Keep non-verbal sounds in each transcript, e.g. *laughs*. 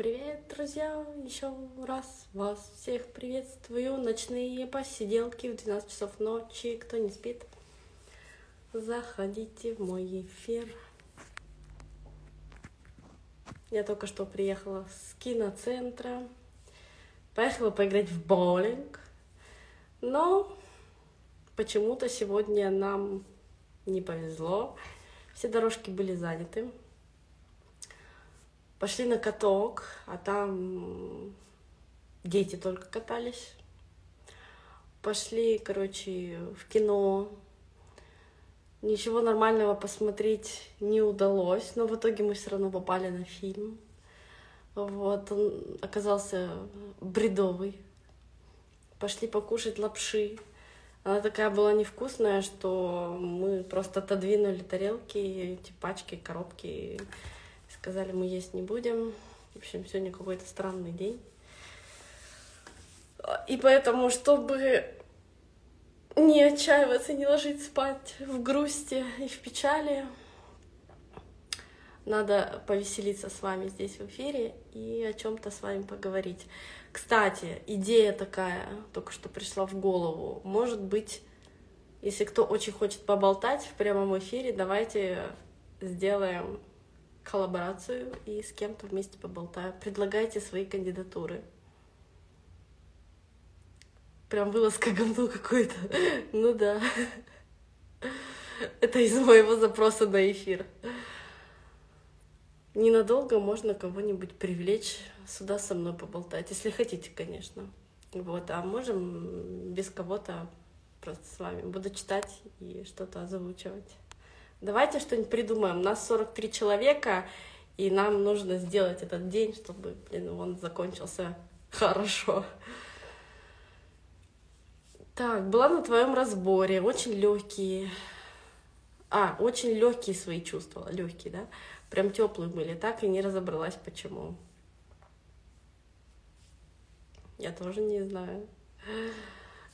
Привет, друзья! Еще раз вас всех приветствую. Ночные посиделки в 12 часов ночи. Кто не спит, заходите в мой эфир. Я только что приехала с киноцентра. Поехала поиграть в боулинг. Но почему-то сегодня нам не повезло. Все дорожки были заняты. Пошли на каток, а там дети только катались. Пошли, короче, в кино. Ничего нормального посмотреть не удалось, но в итоге мы все равно попали на фильм. Вот, он оказался бредовый. Пошли покушать лапши. Она такая была невкусная, что мы просто отодвинули тарелки, эти пачки, коробки Сказали, мы есть не будем. В общем, сегодня какой-то странный день. И поэтому, чтобы не отчаиваться, не ложить спать в грусти и в печали, надо повеселиться с вами здесь в эфире и о чем-то с вами поговорить. Кстати, идея такая только что пришла в голову. Может быть, если кто очень хочет поболтать в прямом эфире, давайте сделаем коллаборацию и с кем-то вместе поболтаю. Предлагайте свои кандидатуры. Прям вылазка говно какой-то. *laughs* Ну да. Это из моего запроса на эфир. Ненадолго можно кого-нибудь привлечь сюда со мной поболтать, если хотите, конечно. Вот, а можем без кого-то просто с вами. Буду читать и что-то озвучивать. Давайте что-нибудь придумаем. У нас 43 человека, и нам нужно сделать этот день, чтобы, блин, он закончился хорошо. Так, была на твоем разборе, очень легкие. А, очень легкие свои чувства, легкие, да? Прям теплые были, так и не разобралась, почему. Я тоже не знаю.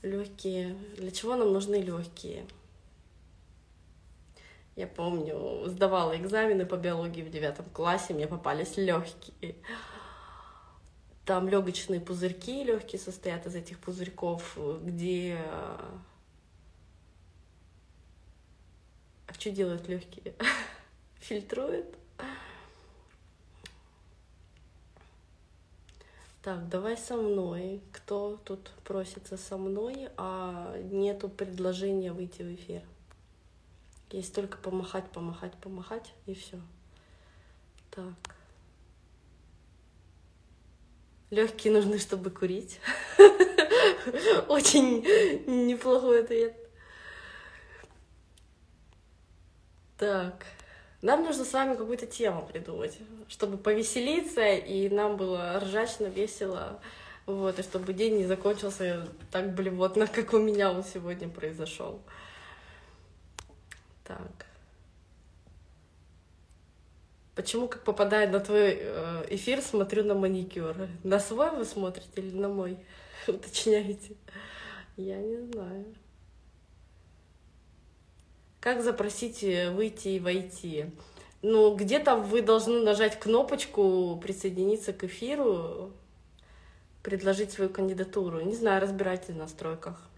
Легкие. Для чего нам нужны легкие? Я помню, сдавала экзамены по биологии в девятом классе, мне попались легкие. Там легочные пузырьки легкие состоят из этих пузырьков, где... А что делают легкие? *laughs* Фильтруют? Так, давай со мной. Кто тут просится со мной, а нету предложения выйти в эфир? Есть только помахать, помахать, помахать, и все. Так. Легкие нужны, чтобы курить. *laughs* Очень неплохой ответ. Так. Нам нужно с вами какую-то тему придумать, чтобы повеселиться, и нам было ржачно, весело. Вот, и чтобы день не закончился так блевотно, *laughs* как у меня он сегодня произошел. Так. Почему, как попадает на твой э, эфир, смотрю на маникюр? На свой вы смотрите или на мой? *laughs* Уточняете? Я не знаю. Как запросить э, выйти и войти? Ну, где-то вы должны нажать кнопочку «Присоединиться к эфиру», предложить свою кандидатуру. Не знаю, разбирайтесь в настройках.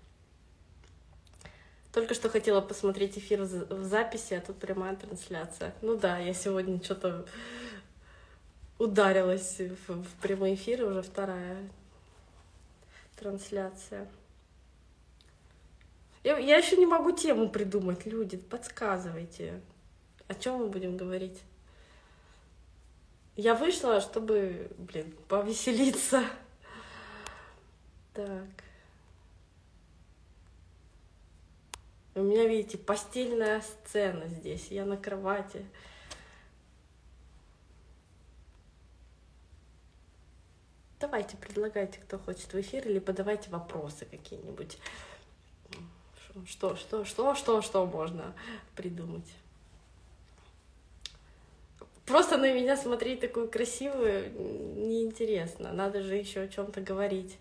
Только что хотела посмотреть эфир в записи, а тут прямая трансляция. Ну да, я сегодня что-то ударилась в, в прямой эфир, уже вторая трансляция. Я, я еще не могу тему придумать, люди, подсказывайте. О чем мы будем говорить? Я вышла, чтобы, блин, повеселиться. Так. У меня, видите, постельная сцена здесь. Я на кровати. Давайте, предлагайте, кто хочет в эфир, или подавайте вопросы какие-нибудь. Что, что, что, что, что можно придумать? Просто на меня смотреть такую красивую неинтересно. Надо же еще о чем-то говорить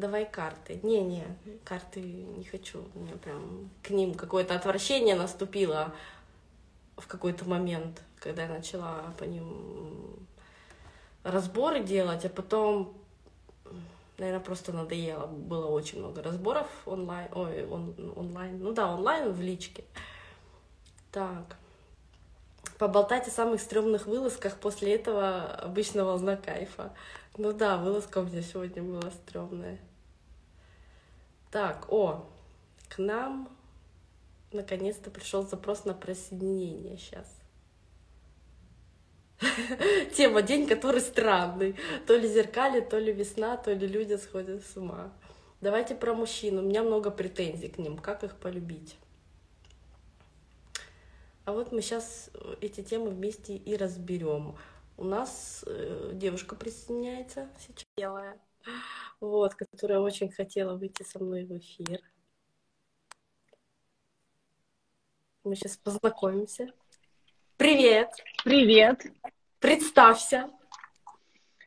давай карты. Не-не, карты не хочу. У меня прям к ним какое-то отвращение наступило в какой-то момент, когда я начала по ним разборы делать, а потом, наверное, просто надоело. Было очень много разборов онлайн, ой, он, онлайн, ну да, онлайн в личке. Так. Поболтать о самых стрёмных вылазках, после этого обычно волна кайфа. Ну да, вылазка у меня сегодня была стрёмная. Так, о, к нам наконец-то пришел запрос на присоединение сейчас. *laughs* Тема день, который странный. То ли зеркали, то ли весна, то ли люди сходят с ума. Давайте про мужчин. У меня много претензий к ним. Как их полюбить? А вот мы сейчас эти темы вместе и разберем. У нас э, девушка присоединяется сейчас, белая, вот, которая очень хотела выйти со мной в эфир. Мы сейчас познакомимся. Привет! Привет! Представься.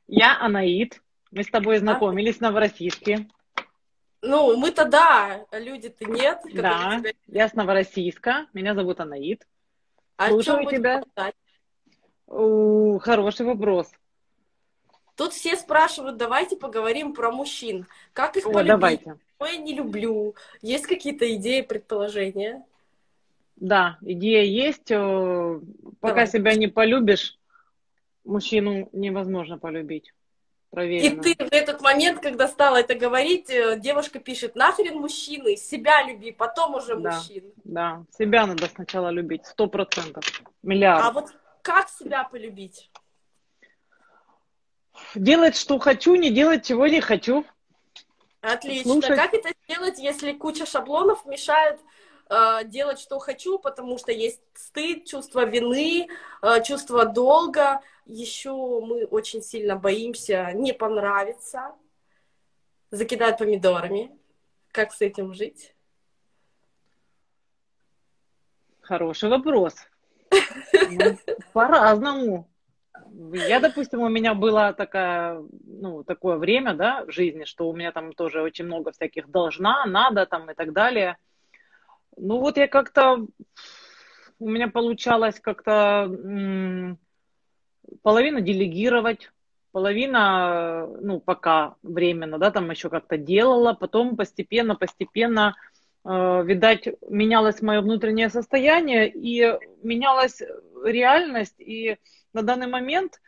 Я Анаид. Мы с тобой знакомились а? в Новороссийске. Ну, мы-то да, а люди-то нет. Да, тебя... я с Новороссийска. Меня зовут Анаид. А Слушаю тебя. У, хороший вопрос. Тут все спрашивают, давайте поговорим про мужчин. Как их О, полюбить? Давайте. Что я не люблю? Есть какие-то идеи, предположения? Да, идея есть. Пока Давай. себя не полюбишь, мужчину невозможно полюбить. Проверено. И ты в этот момент, когда стала это говорить, э, девушка пишет, нахрен мужчины, себя люби, потом уже да, мужчин. Да, себя надо сначала любить, сто процентов, миллиард. А вот как себя полюбить? Делать, что хочу, не делать, чего не хочу. Отлично. Слушать. Как это сделать, если куча шаблонов мешает э, делать, что хочу, потому что есть стыд, чувство вины, э, чувство долга. Еще мы очень сильно боимся не понравиться, закидать помидорами. Как с этим жить? Хороший вопрос. Ну, по-разному. Я, допустим, у меня было такая, ну, такое время, да, в жизни, что у меня там тоже очень много всяких должна, надо там и так далее. Ну вот я как-то, у меня получалось как-то м- половину делегировать, половина, ну, пока временно, да, там еще как-то делала, потом постепенно, постепенно, видать, менялось мое внутреннее состояние, и менялась реальность, и на данный момент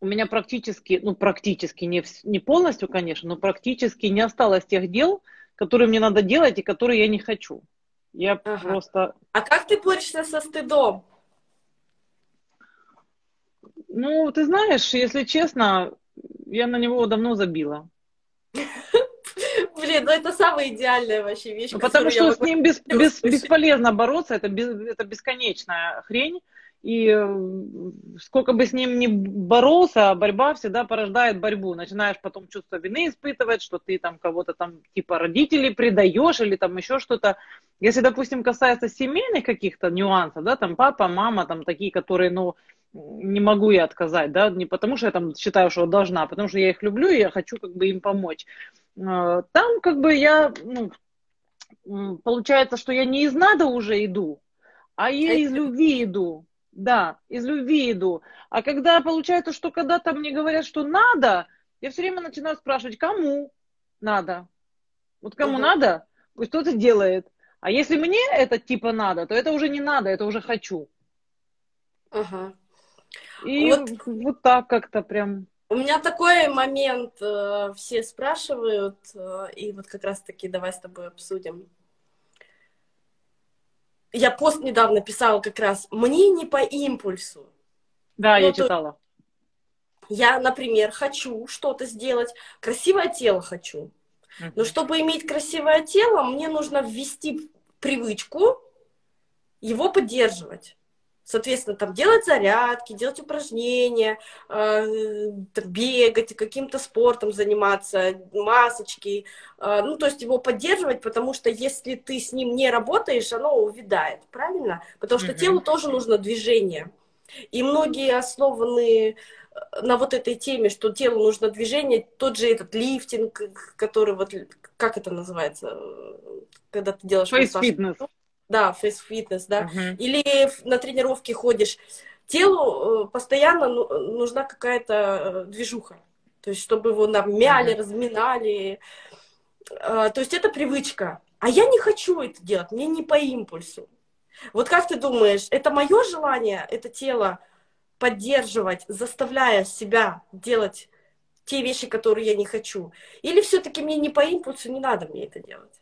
у меня практически, ну, практически, не, не полностью, конечно, но практически не осталось тех дел, которые мне надо делать и которые я не хочу. Я ага. просто... А как ты борешься со стыдом? Ну, ты знаешь, если честно, я на него давно забила. *laughs* Блин, ну это самая идеальная вообще вещь. Ну, потому что с ним без, без, *laughs* бесполезно бороться, это, без, это бесконечная хрень. И э, сколько бы с ним ни боролся, борьба всегда порождает борьбу. Начинаешь потом чувство вины испытывать, что ты там кого-то там типа родителей предаешь или там еще что-то. Если, допустим, касается семейных каких-то нюансов, да, там папа, мама, там такие, которые, ну, не могу я отказать, да, не потому что я там считаю, что должна, а потому что я их люблю и я хочу как бы им помочь. Э, там как бы я, ну, получается, что я не из надо уже иду, а я из любви иду. Да, из любви иду. А когда получается, что когда-то мне говорят, что надо, я все время начинаю спрашивать, кому надо. Вот кому угу. надо, пусть кто-то делает. А если мне это типа надо, то это уже не надо, это уже хочу. Ага. И вот, вот так как-то прям. У меня такой момент, э, все спрашивают, э, и вот как раз-таки давай с тобой обсудим я пост недавно писала как раз, мне не по импульсу. Да, ну, я читала. Я, например, хочу что-то сделать, красивое тело хочу. Но чтобы иметь красивое тело, мне нужно ввести привычку его поддерживать. Соответственно, там делать зарядки, делать упражнения, э, бегать, каким-то спортом заниматься, масочки. Э, ну, то есть его поддерживать, потому что если ты с ним не работаешь, оно увядает, правильно? Потому что mm-hmm. телу тоже нужно движение. И многие основаны э, на вот этой теме, что телу нужно движение, тот же этот лифтинг, который вот, как это называется, э, когда ты делаешь массаж. Да, фейс-фитнес, да, uh-huh. или на тренировке ходишь, телу э, постоянно ну, нужна какая-то э, движуха. То есть, чтобы его нам мяли, разминали. А, то есть, это привычка. А я не хочу это делать, мне не по импульсу. Вот как ты думаешь, это мое желание, это тело поддерживать, заставляя себя делать те вещи, которые я не хочу? Или все-таки мне не по импульсу, не надо мне это делать?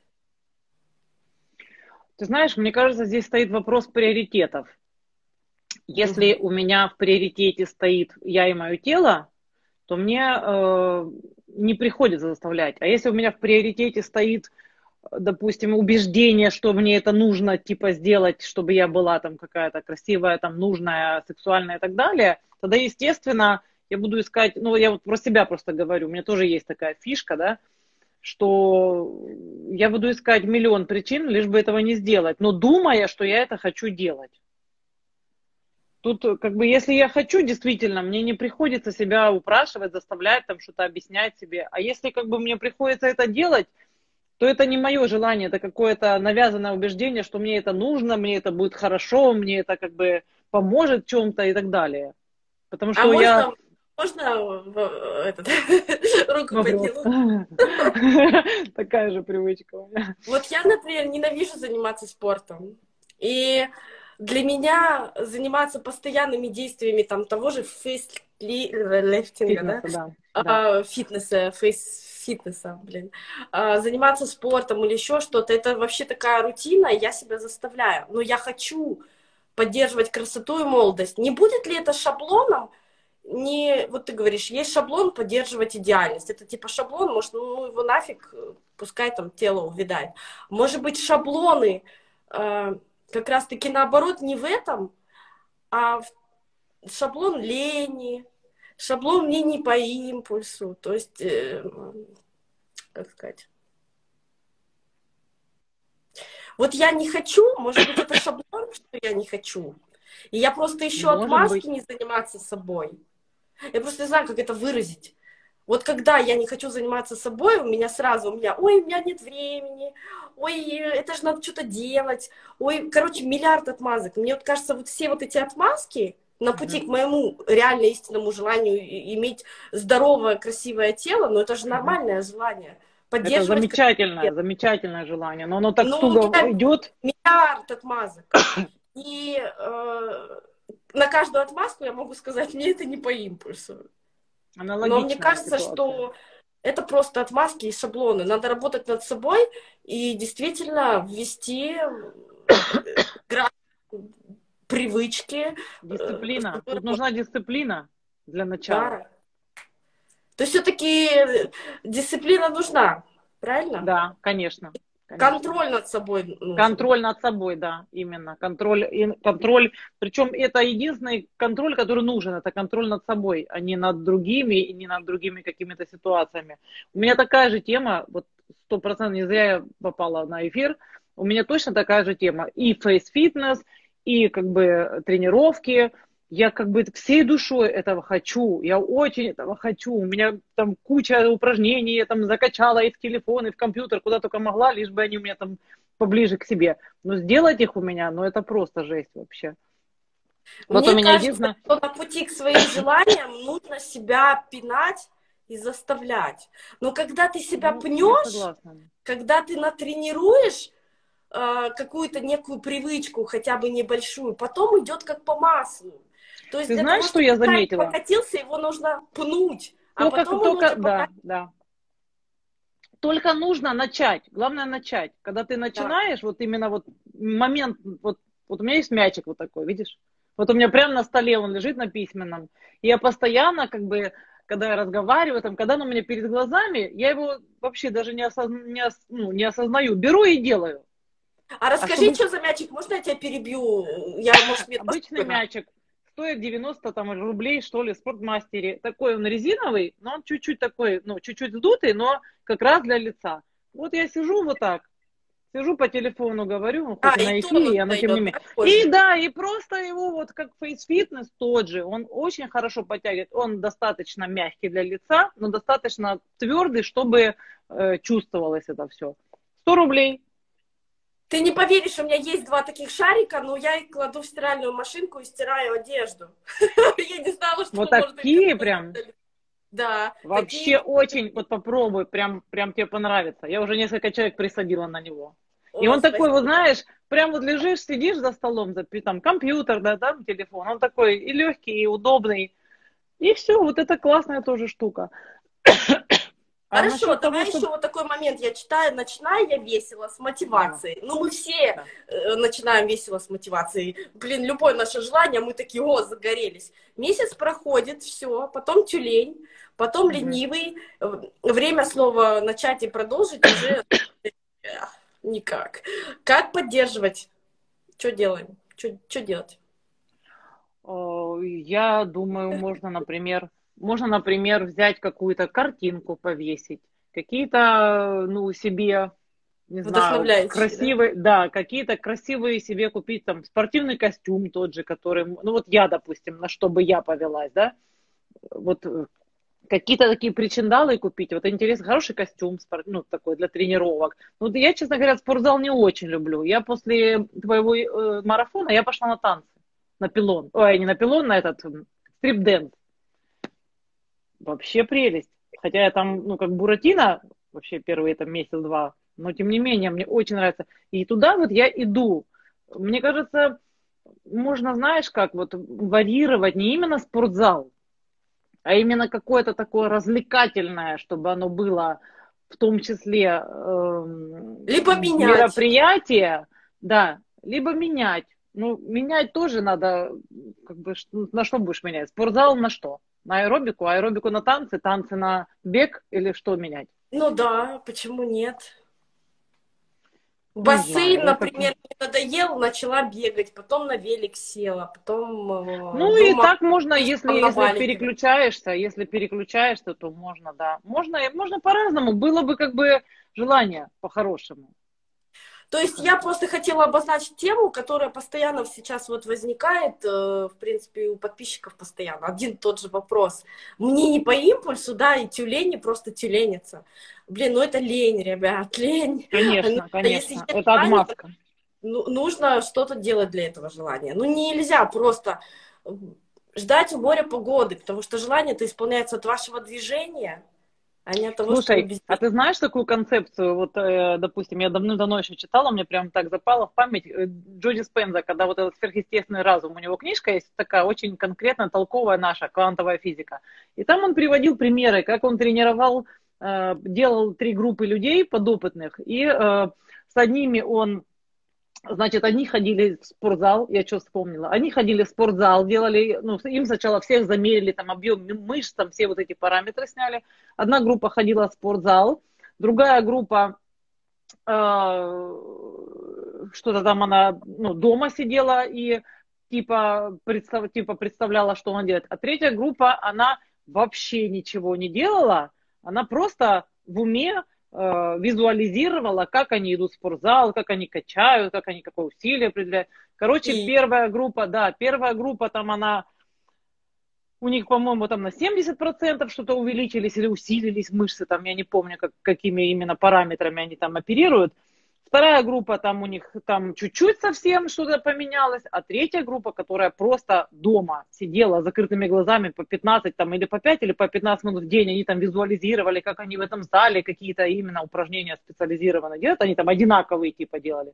Ты знаешь, мне кажется, здесь стоит вопрос приоритетов. Если угу. у меня в приоритете стоит я и мое тело, то мне э, не приходится заставлять. А если у меня в приоритете стоит, допустим, убеждение, что мне это нужно, типа, сделать, чтобы я была там какая-то красивая, там, нужная, сексуальная и так далее, тогда, естественно, я буду искать, ну, я вот про себя просто говорю, у меня тоже есть такая фишка, да, что я буду искать миллион причин, лишь бы этого не сделать, но думая, что я это хочу делать. Тут, как бы, если я хочу, действительно, мне не приходится себя упрашивать, заставлять там что-то объяснять себе. А если, как бы, мне приходится это делать, то это не мое желание, это какое-то навязанное убеждение, что мне это нужно, мне это будет хорошо, мне это, как бы, поможет в чем-то и так далее. Потому что а я... Можно этот, *laughs* руку подняла? *laughs* Такая же привычка у меня. Вот я, например, ненавижу заниматься спортом. И для меня заниматься постоянными действиями там того же фейслифтинга, да? да, а, фитнеса, фейс фитнеса, блин, а, заниматься спортом или еще что-то, это вообще такая рутина, я себя заставляю. Но я хочу поддерживать красоту и молодость. Не будет ли это шаблоном? Не, вот ты говоришь, есть шаблон поддерживать идеальность. Это типа шаблон, может, ну его нафиг, пускай там тело увядает. Может быть, шаблоны э, как раз-таки наоборот не в этом, а в шаблон лени, шаблон мне не по импульсу, то есть, э, как сказать. Вот я не хочу, может быть, это шаблон, что я не хочу. И я просто ищу может отмазки быть. не заниматься собой. Я просто не знаю, как это выразить. Вот когда я не хочу заниматься собой, у меня сразу, у меня, ой, у меня нет времени, ой, это же надо что-то делать, ой, короче, миллиард отмазок. Мне вот кажется, вот все вот эти отмазки на пути mm-hmm. к моему реально истинному желанию иметь здоровое, красивое тело, но это же нормальное желание. Это замечательное, красивое. замечательное желание, но оно так ну, туго идет. Миллиард отмазок. И э, на каждую отмазку я могу сказать, мне это не по импульсу. Но мне кажется, ситуация. что это просто отмазки и шаблоны. Надо работать над собой и действительно ввести э, привычки. Дисциплина. Тут нужна дисциплина для начала. Да. То есть все-таки дисциплина нужна, правильно? Да, конечно. Конечно. Контроль над собой. Нужен. Контроль над собой, да, именно. Контроль, контроль. Причем это единственный контроль, который нужен. Это контроль над собой, а не над другими и не над другими какими-то ситуациями. У меня такая же тема, вот сто процентов не зря я попала на эфир. У меня точно такая же тема. И фейс-фитнес, и как бы тренировки, я как бы всей душой этого хочу, я очень этого хочу, у меня там куча упражнений, я там закачала и в телефон, и в компьютер, куда только могла, лишь бы они у меня там поближе к себе. Но сделать их у меня, ну это просто жесть вообще. Вот Мне у меня кажется, единственное... что на пути к своим желаниям нужно себя пинать и заставлять. Но когда ты себя ну, пнешь, когда ты натренируешь, э, какую-то некую привычку, хотя бы небольшую, потом идет как по маслу. То есть Ты знаешь, того, что я заметила? покатился, его нужно пнуть. А только, потом только, да, да. Только нужно начать. Главное начать. Когда ты начинаешь, да. вот именно вот момент, вот, вот у меня есть мячик вот такой, видишь? Вот у меня прямо на столе он лежит на письменном. И я постоянно, как бы, когда я разговариваю, там, когда он у меня перед глазами, я его вообще даже не, осозна, не, ос, ну, не осознаю. Беру и делаю. А расскажи, а чтобы... что за мячик? Можно я тебя перебью? Я, может, мне Обычный мячик стоит 90 там, рублей, что ли, в спортмастере. Такой он резиновый, но он чуть-чуть такой, ну, чуть-чуть сдутый, но как раз для лица. Вот я сижу вот так, сижу по телефону, говорю, ну, хоть а, на эфире, но тем не менее. И да, и просто его вот как Fitness тот же, он очень хорошо подтягивает, он достаточно мягкий для лица, но достаточно твердый, чтобы э, чувствовалось это все. 100 рублей, Ты не поверишь, у меня есть два таких шарика, но я их кладу в стиральную машинку и стираю одежду. *laughs* Я не знала, что Вот такие прям? Да. Вообще очень, вот попробуй, прям, прям тебе понравится. Я уже несколько человек присадила на него. И он такой, вот знаешь, прям вот лежишь, сидишь за столом, за там компьютер, да, там телефон, он такой и легкий, и удобный. И все, вот это классная тоже штука. А Хорошо, давай того, еще вот такой момент. Я читаю, начинаю я весело с мотивацией. Да. Ну, мы все да. э, начинаем весело с мотивацией. Блин, любое наше желание, мы такие, о, загорелись. Месяц проходит, все, потом тюлень, потом mm-hmm. ленивый. Время слова начать и продолжить уже *coughs* никак. Как поддерживать? Что делаем? Что делать? Я думаю, можно, например, можно, например, взять какую-то картинку повесить, какие-то, ну, себе, не знаю, красивые, да, да какие-то красивые себе купить, там, спортивный костюм тот же, который, ну, вот я, допустим, на что бы я повелась, да, вот э, какие-то такие причиндалы купить. Вот интересно, хороший костюм, ну, такой для тренировок. Ну, я, честно говоря, спортзал не очень люблю. Я после твоего э, марафона, я пошла на танцы, на пилон. Ой, не на пилон, на этот стрип-дэнс. Вообще прелесть. Хотя я там, ну, как Буратино, вообще первые там месяц-два, но тем не менее, мне очень нравится. И туда вот я иду. Мне кажется, можно, знаешь, как вот варьировать не именно спортзал, а именно какое-то такое развлекательное, чтобы оно было в том числе э, либо менять. мероприятие, да, либо менять. Ну, менять тоже надо, как бы, на что будешь менять? Спортзал на что? На аэробику, аэробику на танцы, танцы на бег или что менять? Ну да, почему нет? Бассейн, знаю, например, мне надоел, начала бегать, потом на велик села, потом... Э, ну и так можно, если, если переключаешься, если переключаешься, то можно, да. Можно, можно по-разному, было бы как бы желание по-хорошему. То есть я просто хотела обозначить тему, которая постоянно сейчас вот возникает, э, в принципе, у подписчиков постоянно. Один тот же вопрос. Мне не по импульсу, да, и тюлени просто тюленятся. Блин, ну это лень, ребят, лень. Конечно, ну, конечно, это желание, отмазка. Ну, нужно что-то делать для этого желания. Ну нельзя просто ждать у моря погоды, потому что желание это исполняется от вашего движения, а не от того, Слушай, что а ты знаешь такую концепцию? Вот, э, допустим, я давно-давно еще читала, мне прям так запало в память э, Джоди Спенза, когда вот этот сверхъестественный разум, у него книжка есть такая очень конкретно толковая наша квантовая физика. И там он приводил примеры, как он тренировал, э, делал три группы людей подопытных, и с одними он Значит, они ходили в спортзал, я что вспомнила, они ходили в спортзал, делали, ну, им сначала всех замерили, там, объем мышц, там, все вот эти параметры сняли. Одна группа ходила в спортзал, другая группа, э, что-то там она, ну, дома сидела и, типа, представ, типа, представляла, что она делает. А третья группа, она вообще ничего не делала, она просто в уме визуализировала, как они идут в спортзал, как они качают, как они какое усилие определяют. Короче, и... первая группа, да, первая группа там она, у них, по-моему, там на 70% что-то увеличились или усилились мышцы, там я не помню, как, какими именно параметрами они там оперируют. Вторая группа, там у них там чуть-чуть совсем что-то поменялось, а третья группа, которая просто дома сидела с закрытыми глазами по 15 там, или по 5 или по 15 минут в день, они там визуализировали, как они в этом зале какие-то именно упражнения специализированно делают, они там одинаковые типа делали.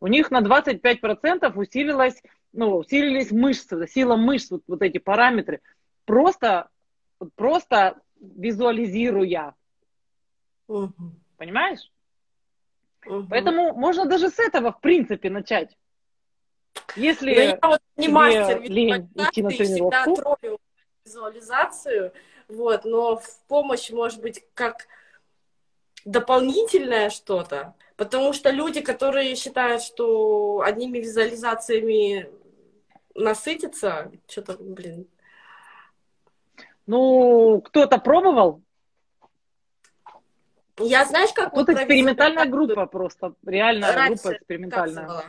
У них на 25% усилилась, ну, усилились мышцы, сила мышц, вот, вот эти параметры. Просто, просто визуализируя. Угу. Понимаешь? Угу. Поэтому можно даже с этого, в принципе, начать. Если я вот не мастер лень идти на тренировку. всегда троллю визуализацию, вот, но в помощь, может быть, как дополнительное что-то, потому что люди, которые считают, что одними визуализациями насытиться, что-то, блин. Ну, кто-то пробовал? Я знаешь, как... Тут вот экспериментальная группа просто, реально группа экспериментальная.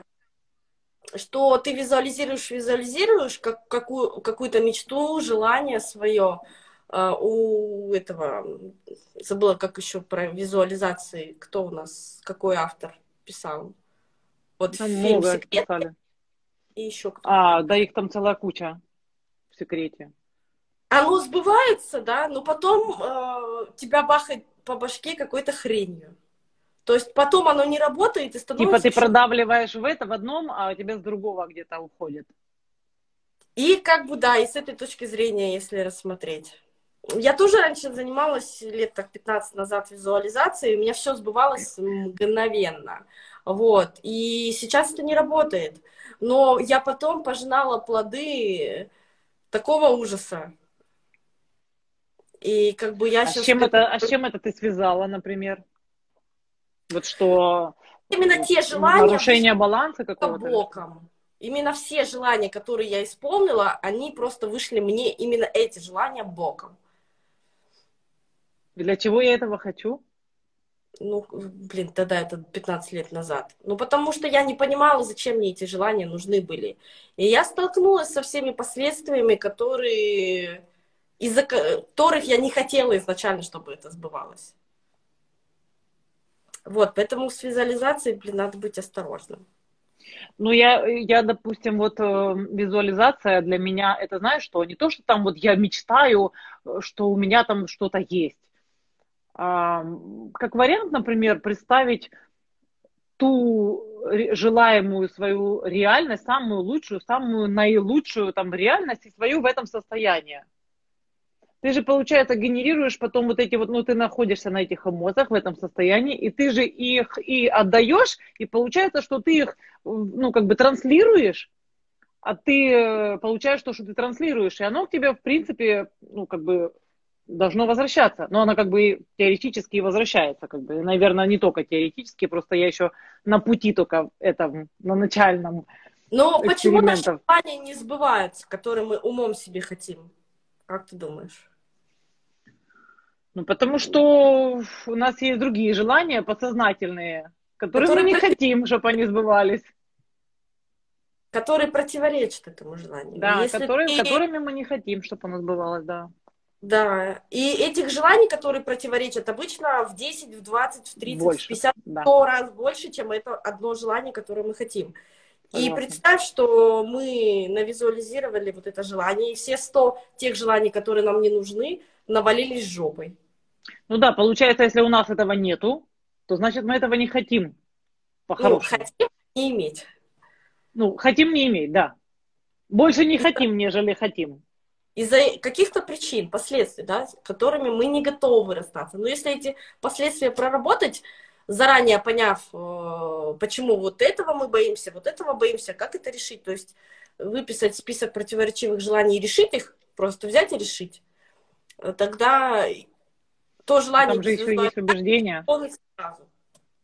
Что ты визуализируешь, визуализируешь как, какую, какую-то мечту, желание свое э, у этого... Забыла, как еще про визуализации. Кто у нас, какой автор писал? Вот Там фильм много «Секрет» писали. и еще кто А, да их там целая куча в секрете. Оно сбывается, да, но потом э, тебя бахает по башке какой-то хренью. То есть потом оно не работает и становится... Типа ты продавливаешь в это в одном, а у тебя с другого где-то уходит. И как бы, да, и с этой точки зрения, если рассмотреть. Я тоже раньше занималась лет так 15 назад визуализацией, у меня все сбывалось мгновенно. Вот. И сейчас это не работает. Но я потом пожинала плоды такого ужаса. И как бы я А сейчас... чем это, а с чем это ты связала, например? Вот что Именно те желания нарушение баланса какого-то? бокам. Именно все желания, которые я исполнила, они просто вышли мне, именно эти желания боком. Для чего я этого хочу? Ну, блин, тогда это 15 лет назад. Ну, потому что я не понимала, зачем мне эти желания нужны были. И я столкнулась со всеми последствиями, которые из-за которых я не хотела изначально, чтобы это сбывалось. Вот, поэтому с визуализацией, блин, надо быть осторожным. Ну, я, я, допустим, вот э, визуализация для меня, это знаешь что? Не то, что там вот я мечтаю, что у меня там что-то есть. А, как вариант, например, представить ту желаемую свою реальность, самую лучшую, самую наилучшую там реальность и свою в этом состоянии. Ты же, получается, генерируешь потом вот эти вот, ну, ты находишься на этих эмоциях в этом состоянии, и ты же их и отдаешь, и получается, что ты их, ну, как бы транслируешь, а ты э, получаешь то, что ты транслируешь, и оно к тебе, в принципе, ну, как бы должно возвращаться. Но оно как бы теоретически и возвращается, как бы. Наверное, не только теоретически, просто я еще на пути только этом, на начальном. Но почему наши желания не сбываются, которые мы умом себе хотим? Как ты думаешь? Ну, потому что у нас есть другие желания подсознательные, которые, Которые мы не против- хотим, чтобы они сбывались. Которые противоречат этому желанию. Да, Если которые, ты- которыми мы не хотим, чтобы оно сбывалось, да. Да, и этих желаний, которые противоречат, обычно в 10, в 20, в 30, Больше, в 50, да. 100 раз больше, чем это одно желание, которое мы хотим. И представь, что мы навизуализировали вот это желание, и все 100 тех желаний, которые нам не нужны, навалились жопой. Ну да, получается, если у нас этого нету, то значит мы этого не хотим. Ну, По-хорошему. хотим не иметь. Ну, хотим не иметь, да. Больше не хотим, нежели хотим. из-за каких-то причин, последствий, да, с которыми мы не готовы расстаться. Но если эти последствия проработать, заранее поняв, э, почему вот этого мы боимся, вот этого боимся, как это решить, то есть выписать список противоречивых желаний и решить их, просто взять и решить, э, тогда то желание Там же еще есть убеждения. сразу.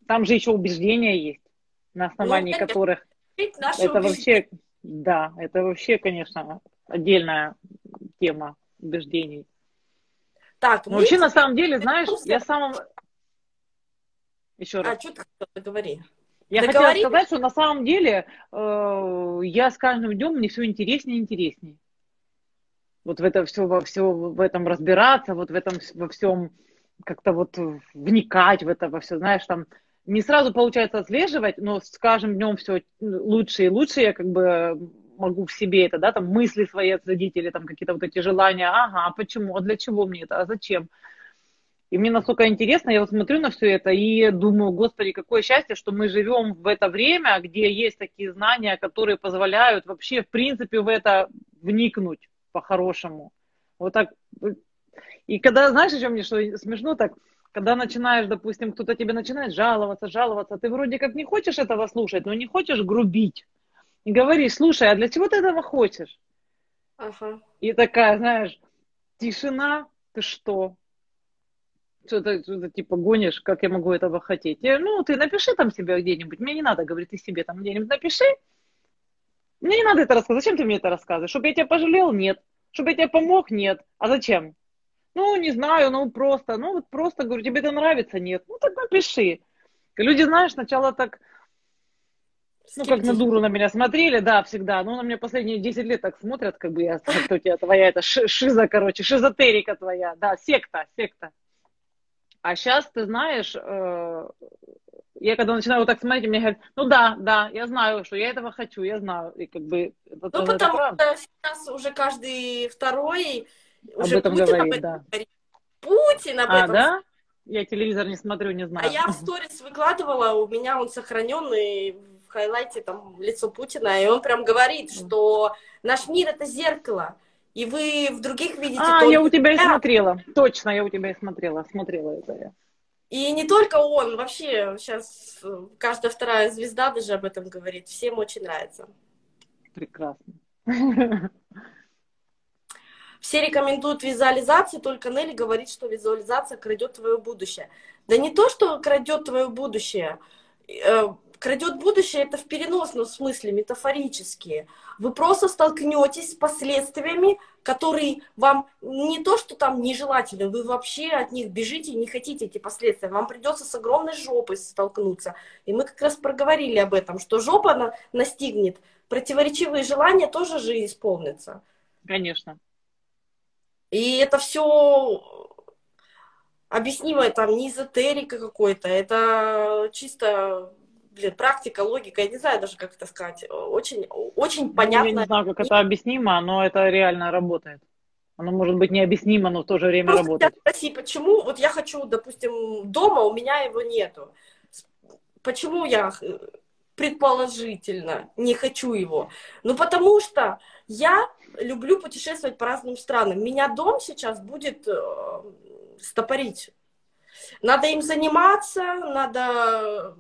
Там же еще убеждения есть, на основании Ну, которых это вообще, да, это вообще, конечно, отдельная тема убеждений. Так, мы вообще, на самом деле, знаешь, я самым... Еще раз. А, что ты хотела, говори. Я Договорились? хотела сказать, что на самом деле э, я с каждым днем мне все интереснее и интереснее. Вот в это все, во все в этом разбираться, вот в этом во всем как-то вот вникать в это во все, знаешь, там не сразу получается отслеживать, но с каждым днем все лучше и лучше я как бы могу в себе это, да, там мысли свои отследить или там какие-то вот эти желания, ага, почему, а для чего мне это, а зачем? И мне настолько интересно, я вот смотрю на все это и думаю, господи, какое счастье, что мы живем в это время, где есть такие знания, которые позволяют вообще, в принципе, в это вникнуть по-хорошему. Вот так. И когда, знаешь, еще мне что смешно так, когда начинаешь, допустим, кто-то тебе начинает жаловаться, жаловаться, ты вроде как не хочешь этого слушать, но не хочешь грубить. И говоришь, слушай, а для чего ты этого хочешь? Ага. И такая, знаешь, тишина, ты что? Что-то, что-то типа гонишь, как я могу этого хотеть? Я, ну, ты напиши там себе где-нибудь, мне не надо говорить, ты себе там где-нибудь напиши. Мне не надо это рассказывать. Зачем ты мне это рассказываешь? Чтобы я тебя пожалел? Нет. Чтобы я тебе помог? Нет. А зачем? Ну, не знаю, ну просто, ну вот просто, говорю, тебе это нравится? Нет. Ну, так напиши. Люди, знаешь, сначала так, ну, как на дуру на меня смотрели, да, всегда. Ну, на меня последние 10 лет так смотрят, как бы я, *laughs* что у тебя твоя, это шиза, короче, шизотерика твоя, да, секта, секта. А сейчас, ты знаешь, я когда начинаю вот так смотреть, мне говорят, ну да, да, я знаю, что я этого хочу, я знаю. И как бы это, ну, потому что сейчас уже каждый второй уже об этом Путин говорит, об этом да. говорит. Путин об а, этом. да? Я телевизор не смотрю, не знаю. А я в сторис выкладывала, у меня он сохраненный в хайлайте там лицо Путина, и он прям говорит, что наш мир это зеркало. И вы в других видите... А, я у тебя и смотрела. Точно, я у тебя и смотрела. Смотрела это я. И не только он, вообще сейчас каждая вторая звезда даже об этом говорит. Всем очень нравится. Прекрасно. *laughs* Все рекомендуют визуализацию, только Нелли говорит, что визуализация крадет твое будущее. Да не то, что крадет твое будущее. Э, крадет будущее это в переносном смысле, метафорически. Вы просто столкнетесь с последствиями, которые вам не то, что там нежелательны, вы вообще от них бежите и не хотите эти последствия. Вам придется с огромной жопой столкнуться. И мы как раз проговорили об этом, что жопа на, настигнет, противоречивые желания тоже же исполнятся. Конечно. И это все объяснимо, там не эзотерика какой-то, это чисто блин, практика, логика, я не знаю даже, как это сказать, очень, очень понятно. Ну, я не знаю, как это объяснимо, но это реально работает. Оно может быть необъяснимо, но в то же время Просто работает. Спроси, почему, вот я хочу, допустим, дома, у меня его нету. Почему я предположительно не хочу его? Ну, потому что я люблю путешествовать по разным странам. Меня дом сейчас будет э, стопорить. Надо им заниматься, надо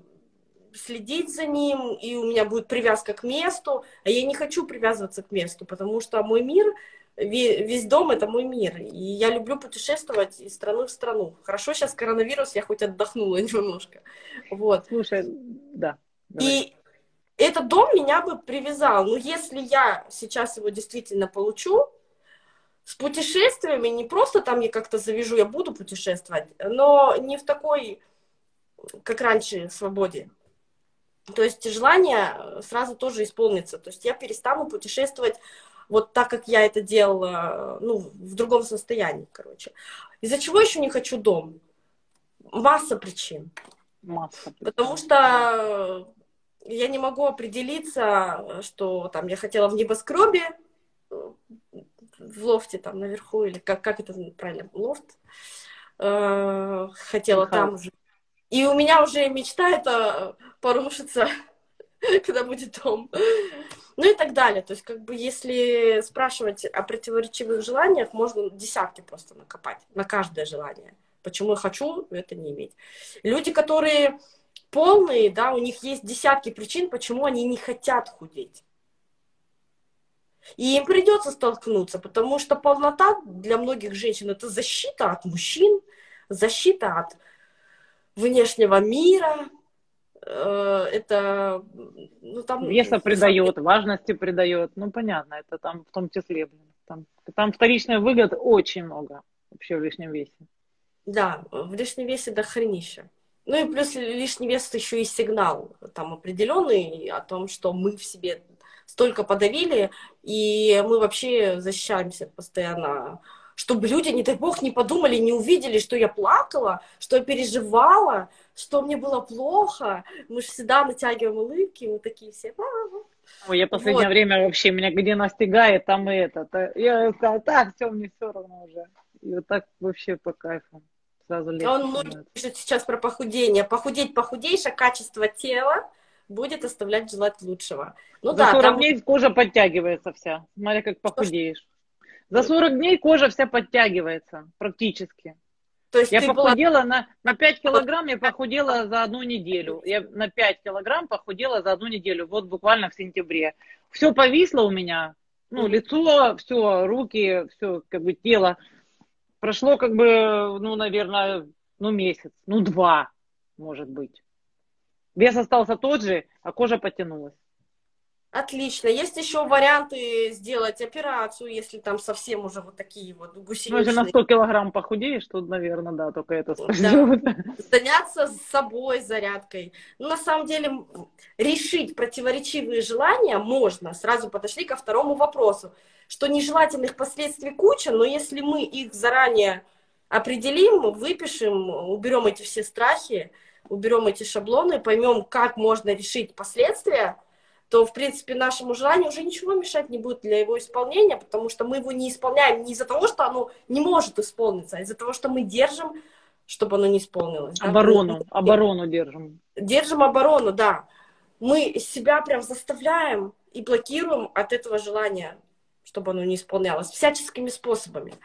следить за ним, и у меня будет привязка к месту, а я не хочу привязываться к месту, потому что мой мир, весь дом это мой мир, и я люблю путешествовать из страны в страну. Хорошо, сейчас коронавирус, я хоть отдохнула *laughs* немножко. Вот. Слушай, да. Давай. И этот дом меня бы привязал, но если я сейчас его действительно получу, с путешествиями не просто там я как-то завяжу, я буду путешествовать, но не в такой, как раньше, свободе. То есть желание э, сразу тоже исполнится. То есть я перестану путешествовать вот так, как я это делала, ну, в другом состоянии, короче. Из-за чего еще не хочу дом? Масса причин. Масса причин. Потому что я не могу определиться, что там я хотела в небоскребе, в лофте там наверху, или как, как это правильно, лофт. Э, хотела Михаил. там же и у меня уже мечта это порушится, *laughs* когда будет дом. Ну и так далее. То есть, как бы, если спрашивать о противоречивых желаниях, можно десятки просто накопать на каждое желание. Почему я хочу это не иметь. Люди, которые полные, да, у них есть десятки причин, почему они не хотят худеть. И им придется столкнуться, потому что полнота для многих женщин это защита от мужчин, защита от внешнего мира, э, это ну, там... Веса придает, важности придает, ну понятно, это там в том числе, там, там вторичной выгод очень много вообще в лишнем весе. Да, в лишнем весе до хренища. Ну и плюс лишний вес еще и сигнал там определенный о том, что мы в себе столько подавили, и мы вообще защищаемся постоянно чтобы люди, не дай бог, не подумали, не увидели, что я плакала, что я переживала, что мне было плохо. Мы же всегда натягиваем улыбки, мы такие все. Ой, я последнее вот. время вообще меня где настигает, там и это. Я сказала, так, все, мне все равно уже. И вот так вообще по кайфу. Сразу легче. Он многие пишет сейчас про похудение. Похудеть похудеешь, а качество тела будет оставлять желать лучшего. Ну За да, 40 там... дней кожа подтягивается вся. Смотри, как похудеешь. За 40 дней кожа вся подтягивается практически. То есть я похудела была... на, на 5 килограмм, я похудела за одну неделю. Я на 5 килограмм похудела за одну неделю, вот буквально в сентябре. Все повисло у меня, ну, лицо, все, руки, все, как бы тело. Прошло, как бы, ну, наверное, ну, месяц, ну, два, может быть. Вес остался тот же, а кожа потянулась. Отлично. Есть еще варианты сделать операцию, если там совсем уже вот такие вот гусеничные. Ну, если на 100 килограмм похудеешь, то, наверное, да, только это спасет. Да. Заняться с собой зарядкой. Ну, на самом деле, решить противоречивые желания можно. Сразу подошли ко второму вопросу, что нежелательных последствий куча, но если мы их заранее определим, выпишем, уберем эти все страхи, уберем эти шаблоны, поймем, как можно решить последствия, то, в принципе, нашему желанию уже ничего мешать не будет для его исполнения, потому что мы его не исполняем не из-за того, что оно не может исполниться, а из-за того, что мы держим, чтобы оно не исполнилось. Оборону, да? оборону держим. Держим оборону, да. Мы себя прям заставляем и блокируем от этого желания, чтобы оно не исполнялось, всяческими способами.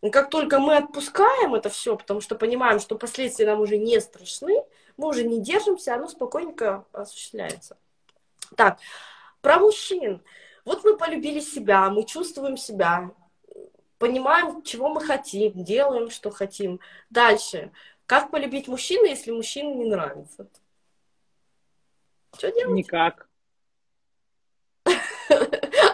И как только мы отпускаем это все, потому что понимаем, что последствия нам уже не страшны, мы уже не держимся, оно спокойненько осуществляется. Так, про мужчин. Вот мы полюбили себя, мы чувствуем себя, понимаем, чего мы хотим, делаем, что хотим. Дальше. Как полюбить мужчину, если мужчина не нравится? Что делать? Никак. *laughs*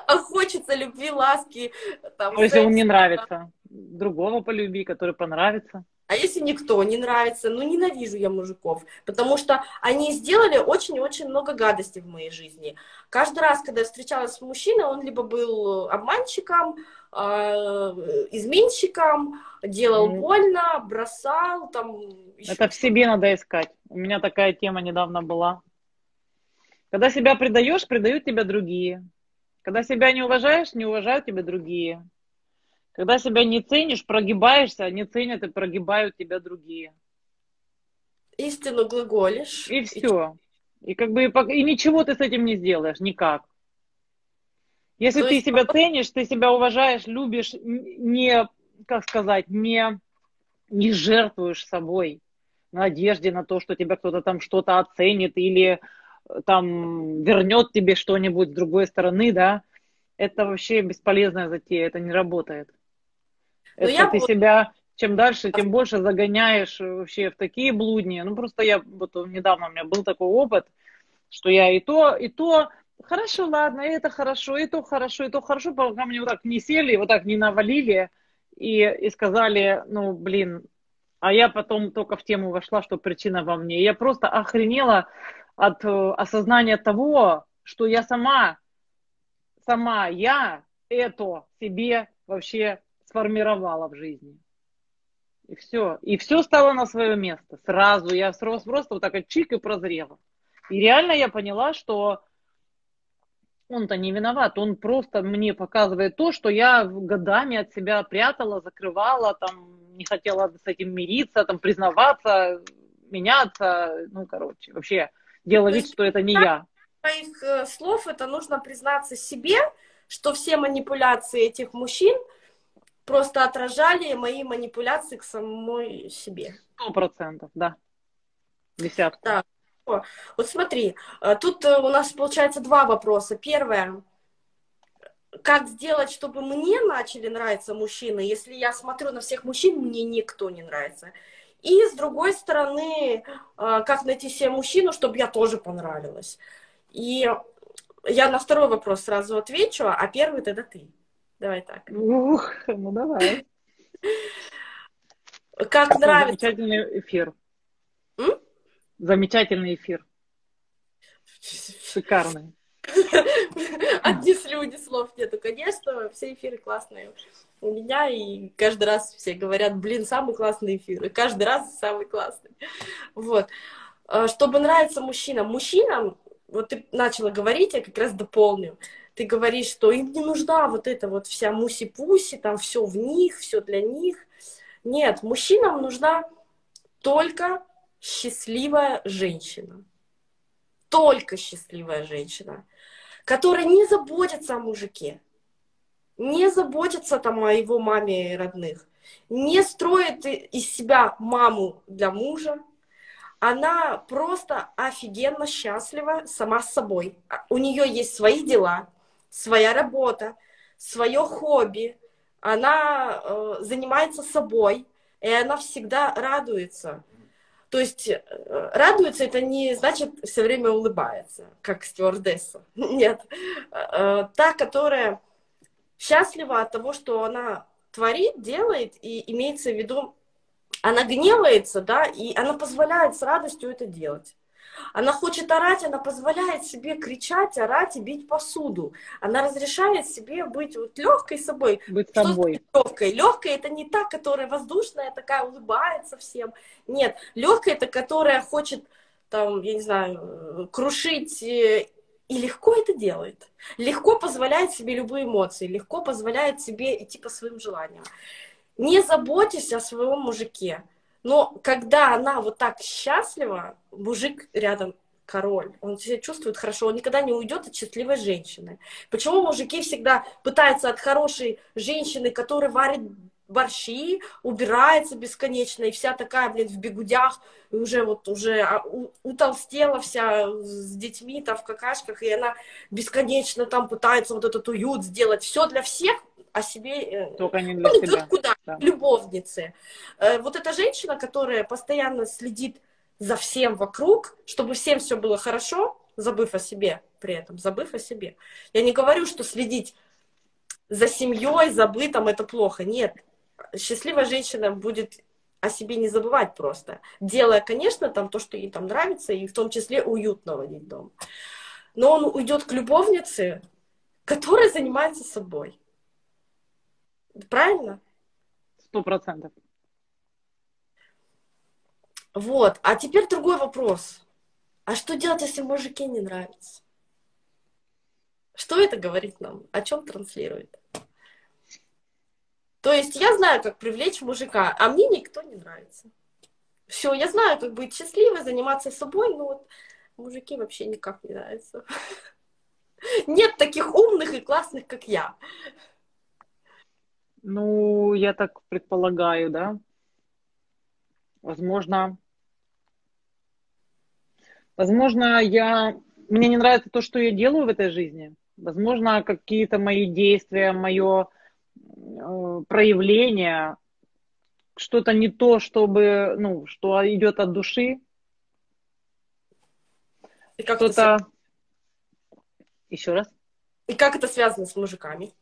А хочется любви, ласки. Там, а если он не нравится? Другого полюби, который понравится. А если никто не нравится, ну ненавижу я мужиков, потому что они сделали очень-очень много гадостей в моей жизни. Каждый раз, когда я встречалась с мужчиной, он либо был обманщиком, а, изменщиком, делал mm. больно, бросал, там. Это в себе надо искать. У меня такая тема недавно была. Когда себя предаешь, предают тебя другие. Когда себя не уважаешь, не уважают тебя другие. Когда себя не ценишь, прогибаешься, не ценят и прогибают тебя другие. Истину глаголишь. И все. И как бы и ничего ты с этим не сделаешь, никак. Если То ты есть... себя ценишь, ты себя уважаешь, любишь, не, как сказать, не, не жертвуешь собой надежде на то, что тебя кто-то там что-то оценит или э, там вернет тебе что-нибудь с другой стороны, да, это вообще бесполезная затея, это не работает. Но это я ты себя чем дальше, тем больше загоняешь вообще в такие блудни. Ну, просто я вот недавно у меня был такой опыт, что я и то, и то, хорошо, ладно, и это хорошо, и то хорошо, и то хорошо, пока мне вот так не сели, вот так не навалили и, и сказали, ну, блин, а я потом только в тему вошла, что причина во мне. Я просто охренела от э, осознания того, что я сама, сама я это себе вообще сформировала в жизни. И все. И все стало на свое место. Сразу я просто вот так чик и прозрела. И реально я поняла, что он-то не виноват, он просто мне показывает то, что я годами от себя прятала, закрывала, там, не хотела с этим мириться, там, признаваться, меняться, ну, короче, вообще делала вид, что это не я. Твоих э, слов это нужно признаться себе, что все манипуляции этих мужчин – просто отражали мои манипуляции к самой себе. Сто процентов, да. Десятку. Да. Вот смотри, э, тут э, у нас получается два вопроса. Первое, как сделать, чтобы мне начали нравиться мужчины, если я смотрю на всех мужчин, мне никто не нравится. И с другой стороны, э, как найти себе мужчину, чтобы я тоже понравилась. И я на второй вопрос сразу отвечу, а первый тогда ты. Давай так. Ух, ну давай. Как нравится. Замечательный эфир. М? Замечательный эфир. Шикарный. *laughs* Одни слюни, слов нету. Конечно, все эфиры классные у меня, и каждый раз все говорят, блин, самый классный эфир. И каждый раз самый классный. Вот. А, чтобы нравиться мужчинам. Мужчинам, вот ты начала говорить, я как раз дополню ты говоришь, что им не нужна вот эта вот вся муси-пуси, там все в них, все для них. Нет, мужчинам нужна только счастливая женщина. Только счастливая женщина, которая не заботится о мужике, не заботится там о его маме и родных, не строит из себя маму для мужа, она просто офигенно счастлива сама с собой. У нее есть свои дела, своя работа, свое хобби, она э, занимается собой, и она всегда радуется. То есть э, радуется это не значит все время улыбается, как стюардесса. *laughs* Нет. Э, та, которая счастлива от того, что она творит, делает, и имеется в виду, она гневается, да, и она позволяет с радостью это делать. Она хочет орать, она позволяет себе кричать, орать и бить посуду. Она разрешает себе быть вот легкой собой. Быть собой. Легкой. Легкая это не та, которая воздушная, такая улыбается всем. Нет, легкая это которая хочет там, я не знаю, крушить э, и легко это делает. Легко позволяет себе любые эмоции, легко позволяет себе идти по своим желаниям. Не заботьтесь о своем мужике. Но когда она вот так счастлива, мужик рядом король, он себя чувствует хорошо, он никогда не уйдет от счастливой женщины. Почему мужики всегда пытаются от хорошей женщины, которая варит борщи, убирается бесконечно, и вся такая, блин, в бегудях, и уже вот уже а, утолстела вся с детьми там в какашках, и она бесконечно там пытается вот этот уют сделать, все для всех, о себе... Э, Только не для он себя. идет куда? Да. Любовницы. Э, вот эта женщина, которая постоянно следит за всем вокруг, чтобы всем все было хорошо, забыв о себе при этом, забыв о себе. Я не говорю, что следить за семьей, за бытом это плохо. Нет. Счастливая женщина будет о себе не забывать просто. Делая, конечно, там то, что ей там нравится, и в том числе уютно водить дом. Но он уйдет к любовнице, которая занимается собой. Правильно? Сто процентов. Вот. А теперь другой вопрос. А что делать, если мужике не нравится? Что это говорит нам? О чем транслирует? То есть я знаю, как привлечь мужика, а мне никто не нравится. Все, я знаю, как быть счастливой, заниматься собой, но вот мужики вообще никак не нравятся. *laughs* Нет таких умных и классных, как я. Ну, я так предполагаю, да. Возможно, возможно, я мне не нравится то, что я делаю в этой жизни. Возможно, какие-то мои действия, мое проявление, что-то не то, чтобы, ну, что идет от души. И как что-то... Это... Еще раз. И как это связано с мужиками?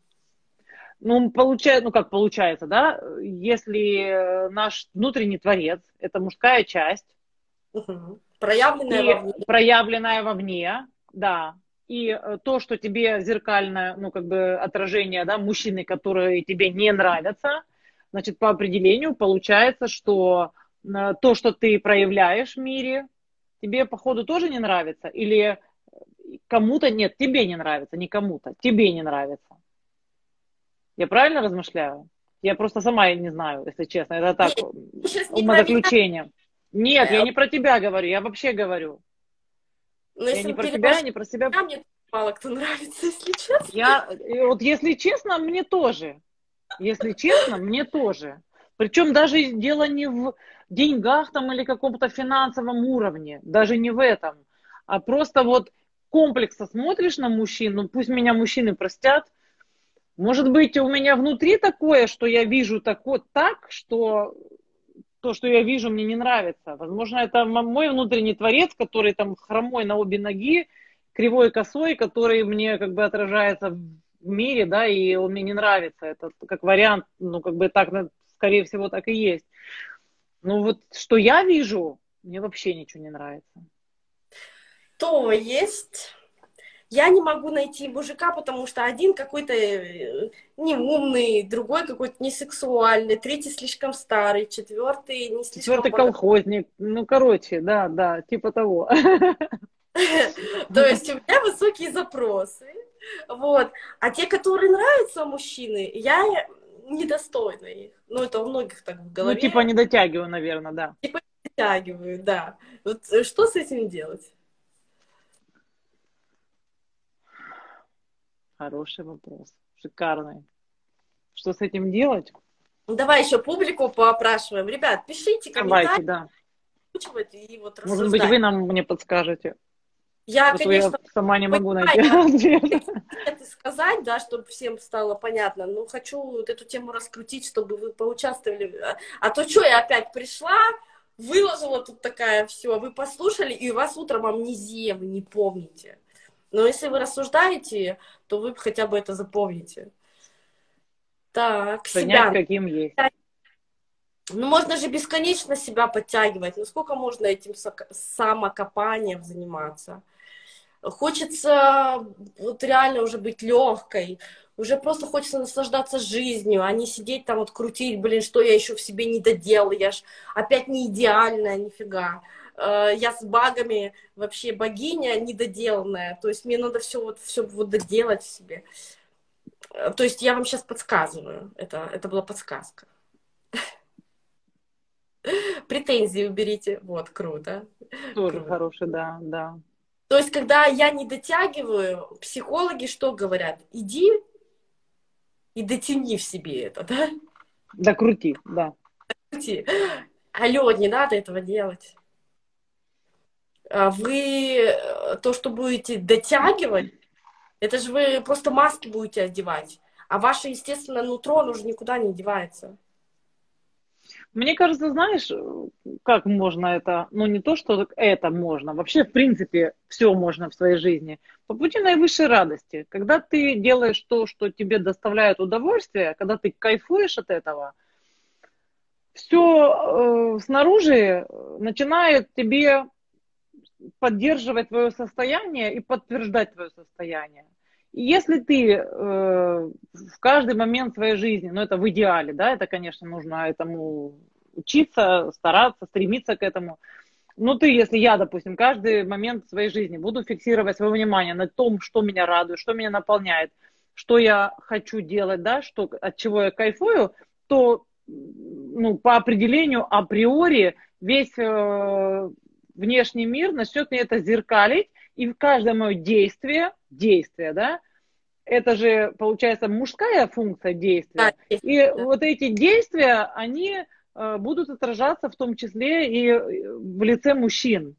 Ну, получается, ну как получается, да, если наш внутренний творец, это мужская часть, угу. проявленная, вовне. проявленная вовне, да, и э, то, что тебе зеркальное, ну как бы отражение, да, мужчины, которые тебе не нравятся, значит, по определению получается, что э, то, что ты проявляешь в мире, тебе, походу, тоже не нравится, или кому-то, нет, тебе не нравится, не кому-то, тебе не нравится. Я правильно размышляю? Я просто сама не знаю, если честно. Это так, умозаключение. Нет, я не про тебя говорю, я вообще говорю. Но я не про тебя, не про себя. Мне мало кто нравится, *laughs* если честно. Я, вот если честно, мне тоже. Если честно, мне тоже. Причем даже дело не в деньгах там или каком-то финансовом уровне, даже не в этом, а просто вот комплексно смотришь на мужчин, ну пусть меня мужчины простят, может быть, у меня внутри такое, что я вижу такое, так, что то, что я вижу, мне не нравится. Возможно, это мой внутренний творец, который там хромой на обе ноги, кривой косой, который мне как бы отражается в мире, да, и он мне не нравится. Это как вариант, ну, как бы так, скорее всего, так и есть. Ну, вот что я вижу, мне вообще ничего не нравится. То есть я не могу найти мужика, потому что один какой-то э, неумный, другой какой-то несексуальный, третий слишком старый, четвертый не слишком... Четвертый колхозник, ну, короче, да, да, типа того. *laughs* То есть у меня высокие запросы, вот. А те, которые нравятся мужчины, я недостойна их. Ну, это у многих так в ну, голове. Ну, типа не дотягиваю, наверное, да. Типа не дотягиваю, да. Вот э, что с этим делать? Хороший вопрос. Шикарный. Что с этим делать? Ну, давай еще публику поопрашиваем. Ребят, пишите комментарии. Давайте, да. И вот Может быть, вы нам мне подскажете. Я, вот конечно, я сама не могу найти ответ. Это сказать, да, чтобы всем стало понятно. Но хочу вот эту тему раскрутить, чтобы вы поучаствовали. А то что, я опять пришла, выложила тут такая все, вы послушали, и у вас утром амнезия, вы не помните. Но если вы рассуждаете, то вы хотя бы это запомните. Так, Понять, себя. каким есть. Ну, можно же бесконечно себя подтягивать. Ну, сколько можно этим самокопанием заниматься? Хочется вот реально уже быть легкой, уже просто хочется наслаждаться жизнью, а не сидеть там вот крутить, блин, что я еще в себе не доделала, я ж опять не идеальная, нифига. Э, я с багами вообще богиня недоделанная, то есть мне надо все вот, все вот доделать в себе. Э, то есть я вам сейчас подсказываю, это, это была подсказка. *laughs* Претензии уберите, вот, круто. Тоже круто. хороший, да, да. То есть, когда я не дотягиваю, психологи что говорят? Иди и дотяни в себе это, да? Докрути, да. Докрути. Алло, не надо этого делать. А вы э, то, что будете дотягивать, это же вы просто маски будете одевать. А ваше естественное нутро, оно уже никуда не девается. Мне кажется, знаешь, как можно это, ну не то, что это можно, вообще, в принципе, все можно в своей жизни. По пути наивысшей радости. Когда ты делаешь то, что тебе доставляет удовольствие, когда ты кайфуешь от этого, все э, снаружи начинает тебе поддерживать твое состояние и подтверждать твое состояние. И если ты э, в каждый момент своей жизни, ну это в идеале, да, это, конечно, нужно этому учиться, стараться, стремиться к этому. Ну ты, если я, допустим, каждый момент своей жизни буду фиксировать свое внимание на том, что меня радует, что меня наполняет, что я хочу делать, да, что, от чего я кайфую, то ну, по определению априори весь э, внешний мир начнет мне это зеркалить, и в каждое мое действие, действие, да, это же, получается, мужская функция действия. Да, и да. вот эти действия, они э, будут отражаться в том числе и в лице мужчин.